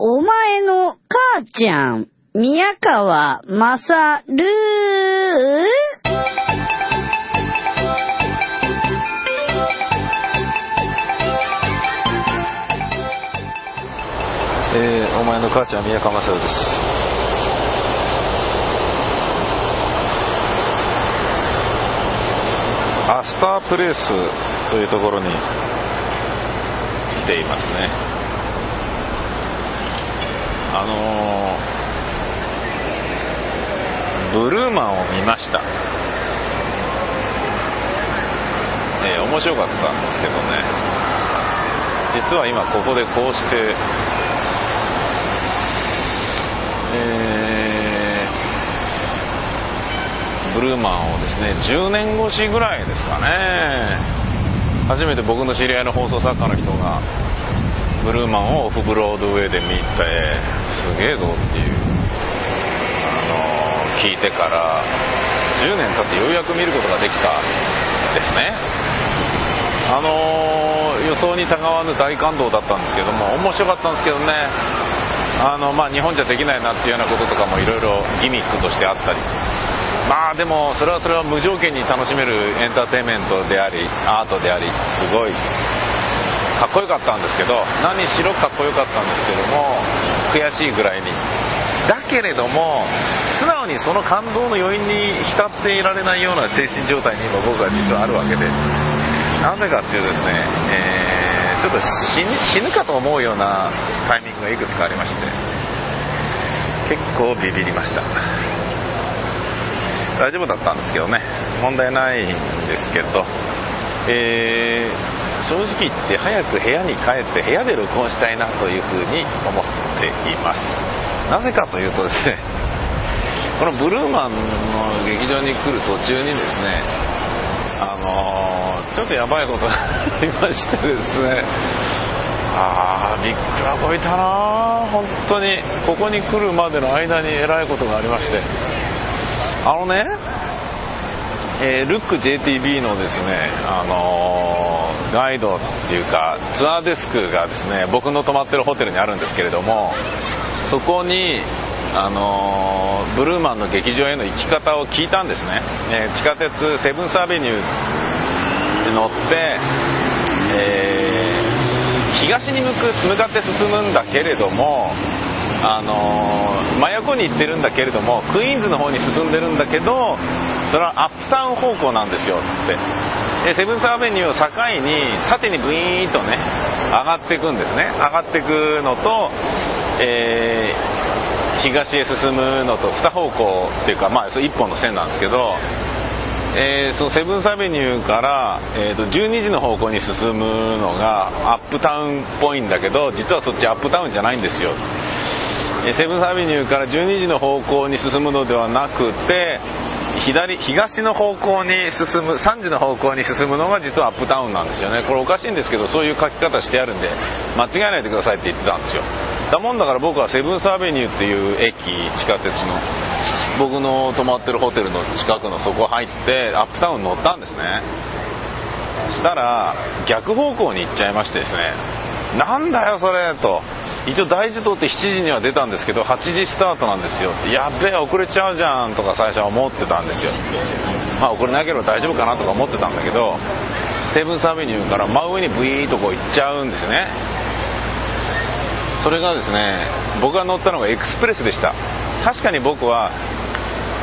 お前の母ちゃん、宮川まさるえー、お前の母ちゃん宮川正です。アスタープレイスというところに来ていますね。あのー、ブルーマンを見ました。えー、面白かったんですけどね。実は今ここでこうしてえー、ブルーマンをですね10年越しぐらいですかね。初めて僕の知り合いの放送作家の人がブルーマンをオフブロードウェイで見てすげえぞっていう。あの聞いてから10年経ってようやく見ることができたですね。あの予想にたがわぬ大感動だったんですけども面白かったんですけどね。あの、まあ、日本じゃできないなっていうようなこととかもいろいろギミックとしてあったり。まあでもそれはそれは無条件に楽しめるエンターテインメントでありアートでありすごい。かっこよかったんですけど何しろかっこよかったんですけども悔しいぐらいに。だけれども素直にその感動の余韻に浸っていられないような精神状態に今僕は実はあるわけで。なぜかっていうとですね、えー、ちょっと死ぬかと思うようなタイミングがいくつかありまして。結構ビビりました。大丈夫だったんですけどね。問題ないんですけど、えー、正直言って早く部屋に帰って部屋で録音したいなというふうに思っています。なぜかというとですね このブルーマンの劇場に来る途中にですねあのー、ちょっとやばいことがありましてですね。あーびっくらこいたな本当に。ここに来るまでの間にえらいことがありまして。あのね、えー、ルック JTB のですね、あのー、ガイドっていうかツアーデスクがですね僕の泊まってるホテルにあるんですけれどもそこにあの、ブルーマンの劇場への行き方を聞いたんですね、え地下鉄セブンスアベニューで乗って、え東に向く向かって進むんだけれどもあの、真横に行ってるんだけれどもクイーンズの方に進んでるんだけどそれはアップタウン方向なんですよつって。でセブンスアベニューを境に縦にブイーンとね上がっていくんですね。上がっていくのと、えー、東へ進むのと2方向っていうかまあ1本の線なんですけどえー、そのセブンスアベニューから、えー、と12時の方向に進むのがアップタウンっぽいんだけど実はそっちアップタウンじゃないんですよ。セブンスアベニューから12時の方向に進むのではなくて左東の方向に進む3時の方向に進むのが実はアップタウンなんですよね。これおかしいんですけどそういう書き方してあるんで間違えないでくださいって言ってたんですよ。だもんだから僕はセブンスアベニューっていう駅地下鉄の僕の泊まってるホテルの近くのそこ入ってアップタウン乗ったんですね。したら逆方向に行っちゃいましてですね。なんだよそれと。一応大事通って7時には出たんですけど8時スタートなんですよ。やべえ遅れちゃうじゃんとか最初は思ってたんですよ。まあ遅れなければ大丈夫かなとか思ってたんだけどセブンスアベニューから真上にブイーとこう行っちゃうんですね。それがですね僕が乗ったのがエクスプレスでした。確かに僕は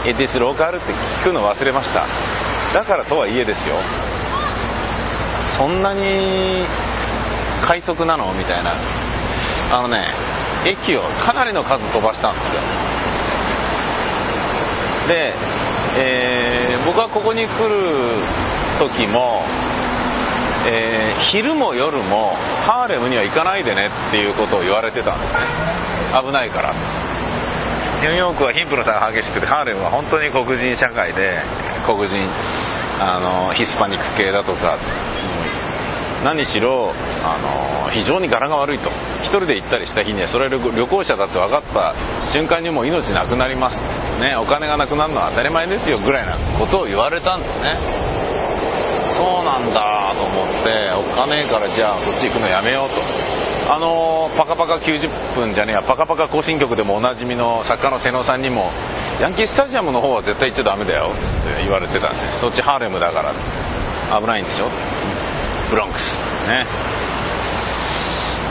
エディスローカルって聞くの忘れました。だからとはいえですよ。そんなに快速なの？みたいな。あのね駅をかなりの数飛ばしたんですよ。で、えー、僕はここに来る時もえー、昼も夜もハーレムには行かないでねっていうことを言われてたんですね。危ないから。ニューヨークは貧富の差が激しくてハーレムは本当に黒人社会で黒人あのヒスパニック系だとか何しろあの非常に柄が悪いと。1人で行ったりした日にはそれ旅行者だって分かった瞬間にもう命なくなります。ねお金がなくなるのは当たり前ですよぐらいなことを言われたんですね。そうなんだと思っておっからじゃあそっち行くのやめようと。あのパカパカ90分じゃねえやパカパカ行進曲でもおなじみの作家の瀬野さんにもヤンキースタジアムの方は絶対行っちゃダメだよって言われてたんですね。そっちハーレムだから危ないんでしょ。ブロンクス。ね。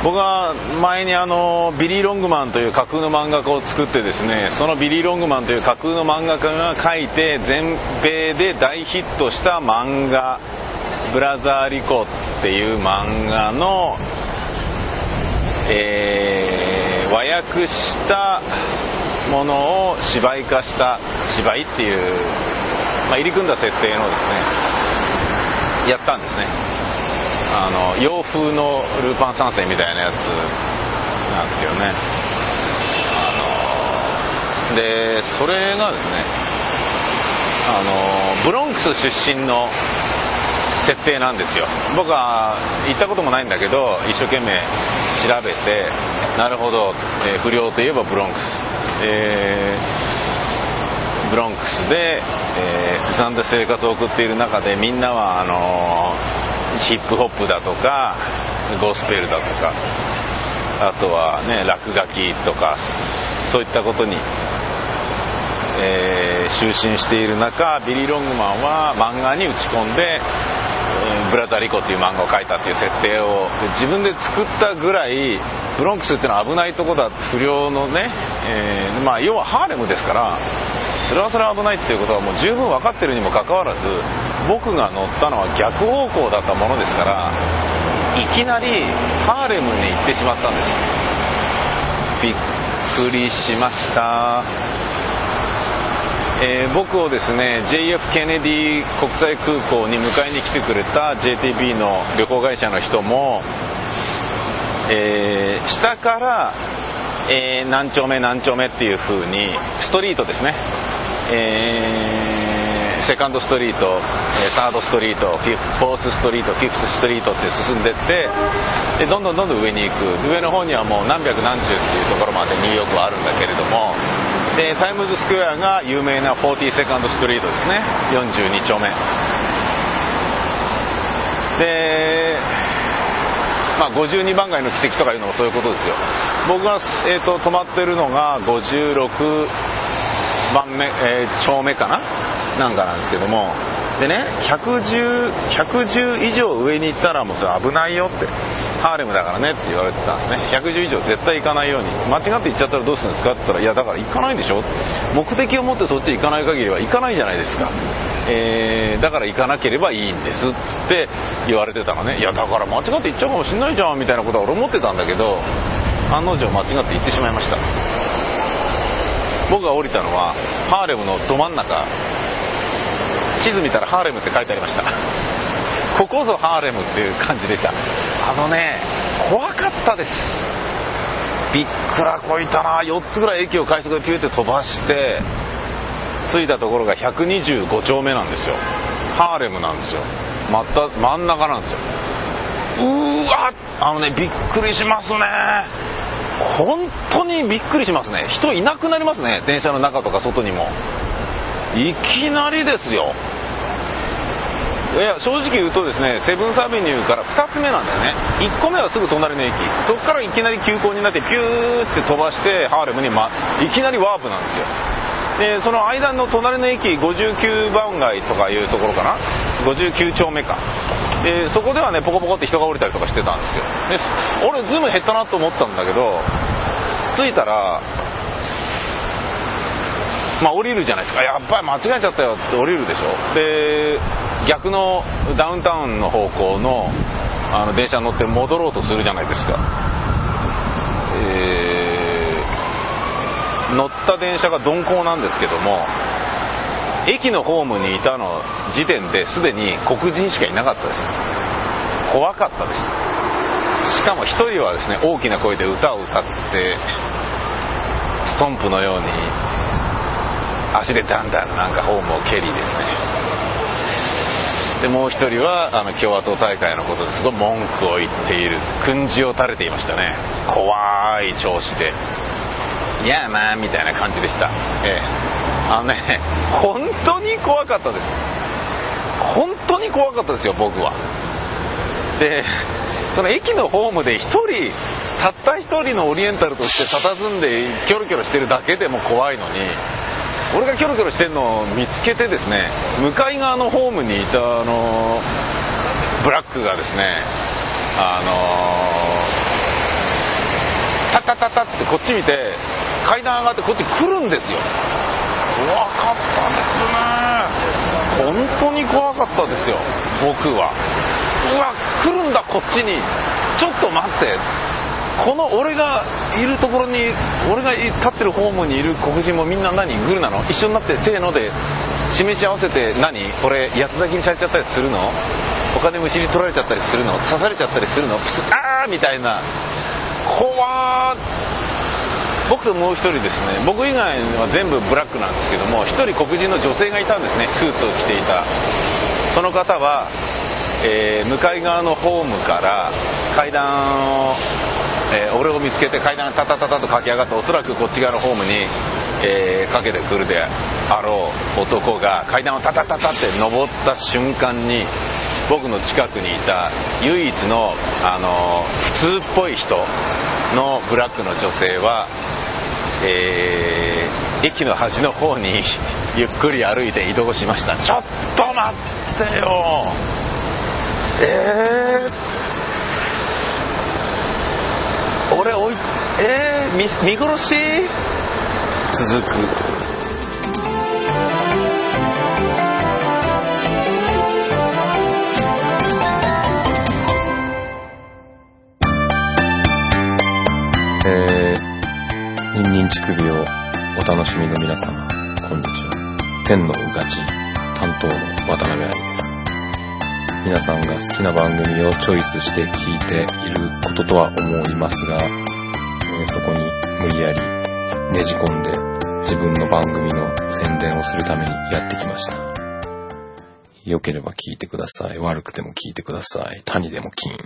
僕は前にあのビリー・ロングマンという架空の漫画家を作ってですねそのビリー・ロングマンという架空の漫画家が書いて全米で大ヒットした漫画「ブラザー・リコ」っていう漫画の、えー、和訳したものを芝居化した芝居っていう、まあ、入り組んだ設定のですねやったんですね。あの洋風のルーパン三世みたいなやつなんですけどね。あのでそれがですねあのブロンクス出身の設定なんですよ。僕は行ったこともないんだけど一生懸命調べてなるほど、えー、不良といえばブロンクス、えー、ブロンクスで、えー、すさんだ生活を送っている中でみんなはあのヒップホップだとかゴスペルだとかあとはね落書きとかそういったことにえー、就寝している中ビリー・ロングマンは漫画に打ち込んでブラザーリコっていう漫画を描いたっていう設定を自分で作ったぐらいブロンクスっていうのは危ないとこだ不良のね、えー、まあ要はハーレムですからそれはそれは危ないっていうことはもう十分分かってるにもかかわらず僕が乗ったのは逆方向だったものですからいきなりハーレムに行ってしまったんです。びっくりしました。えー、僕をですね JF ケネディ国際空港に迎えに来てくれた JTB の旅行会社の人も、えー、下から、えー、何丁目何丁目っていう風にストリートですね、えー、セカンドストリート、サードストリートフォースストリートフィフスストリートって進んでってでどんどんどんどん上に行く。上の方にはもう何百何十っていうところまでニューヨークはあるんだけれどもでタイムズスクエアが有名な40セカンドストリートですね。42丁目。でまあ52番街の奇跡とかいうのもそういうことですよ。僕が、えーと、泊まってるのが56番目、えー、丁目かな。なんかなんですけども。でね110、110以上上に行ったらもうそれ危ないよって。ハーレムだからねって言われてたんですね。110以上絶対行かないように。間違って行っちゃったらどうするんですかって言ったらいやだから行かないでしょ目的を持ってそっち行かない限りは行かないじゃないですか。えー、だから行かなければいいんですっって言われてたのね。いやだから間違って行っちゃうかもしんないじゃんみたいなことは俺思ってたんだけど案の定間違って行ってしまいました。僕が降りたのはハーレムのど真ん中。地図見たらハーレムって書いてありました。ここぞハーレムっていう感じでした。あのね怖かったです。びっくらこいたな。4つぐらい駅を快速でピューって飛ばして着いたところが125丁目なんですよ。ハーレムなんですよ。また真ん中なんですよ。うわあのねびっくりしますね。本当にびっくりしますね。人いなくなりますね。電車の中とか外にも。いきなりですよ。いや正直言うとですねセブンスアベニューから2つ目なんですね。1個目はすぐ隣の駅。そこからいきなり急行になってピューって飛ばしてハーレムに、ま、いきなりワープなんですよ。でその間の隣の駅59番街とかいうところかな？59丁目か。でそこではねポコポコって人が降りたりとかしてたんですよ。で俺ズーム減ったなと思ったんだけど着いたらまあ降りるじゃないですか。やっぱり間違えちゃったよっつって降りるでしょ。で逆のダウンタウンの方向のあの電車に乗って戻ろうとするじゃないですか、えー、乗った電車が鈍行なんですけども駅のホームにいたの時点ですでに黒人しかいなかったです。怖かったです。しかも一人はですね大きな声で歌を歌ってストンプのように足でダンダンなんかホームを蹴りですね。でもう一人はあの共和党大会のことですごい文句を言っている訓示を垂れていましたね。怖い調子で。いやまあみたいな感じでした。ええ。あのね本当に怖かったです。本当に怖かったですよ僕は。でその駅のホームで一人、たった一人のオリエンタルとして佇んでキョロキョロしてるだけでも怖いのに、俺がキョロキョロしてんのを見つけてですね、向かい側のホームにいたあの、ブラックがですね、あのタッタッタッタってこっち見て、階段上がってこっち来るんですよ。怖かったですね。本当に怖かったですよ、僕は。うわ、来るんだ、こっちに。ちょっと待って。この俺がいるところに、俺が立ってるホームにいる黒人もみんな何グルなの？一緒になってせーので示し合わせて何？俺八つ咲きにされちゃったりするの？お金むしり取られちゃったりするの？刺されちゃったりするの？プスあーみたいな。怖ー。僕ともう一人ですね、僕以外は全部ブラックなんですけども、一人黒人の女性がいたんですね、スーツを着ていた。その方は、えー向かい側のホームから階段を、えー俺を見つけて階段タタタタと駆け上がっておそらくこっち側のホームに、えーかけてくるであろう男が階段をタタタタって登った瞬間に僕の近くにいた唯一の、あの普通っぽい人のブラックの女性は、えー駅の端の方に ゆっくり歩いて移動しましたちょっと待ってよえー、俺おいえー、見見殺し？続くえー、ニンニン乳首をお楽しみの皆様、こんにちは。天のうがち担当の渡辺愛です。皆さんが好きな番組をチョイスして聞いていることとは思いますが、をそこに無理やりねじ込んで自分の番組の宣伝をするためにやってきました。良ければ聞いてください。悪くても聞いてください。谷でも金。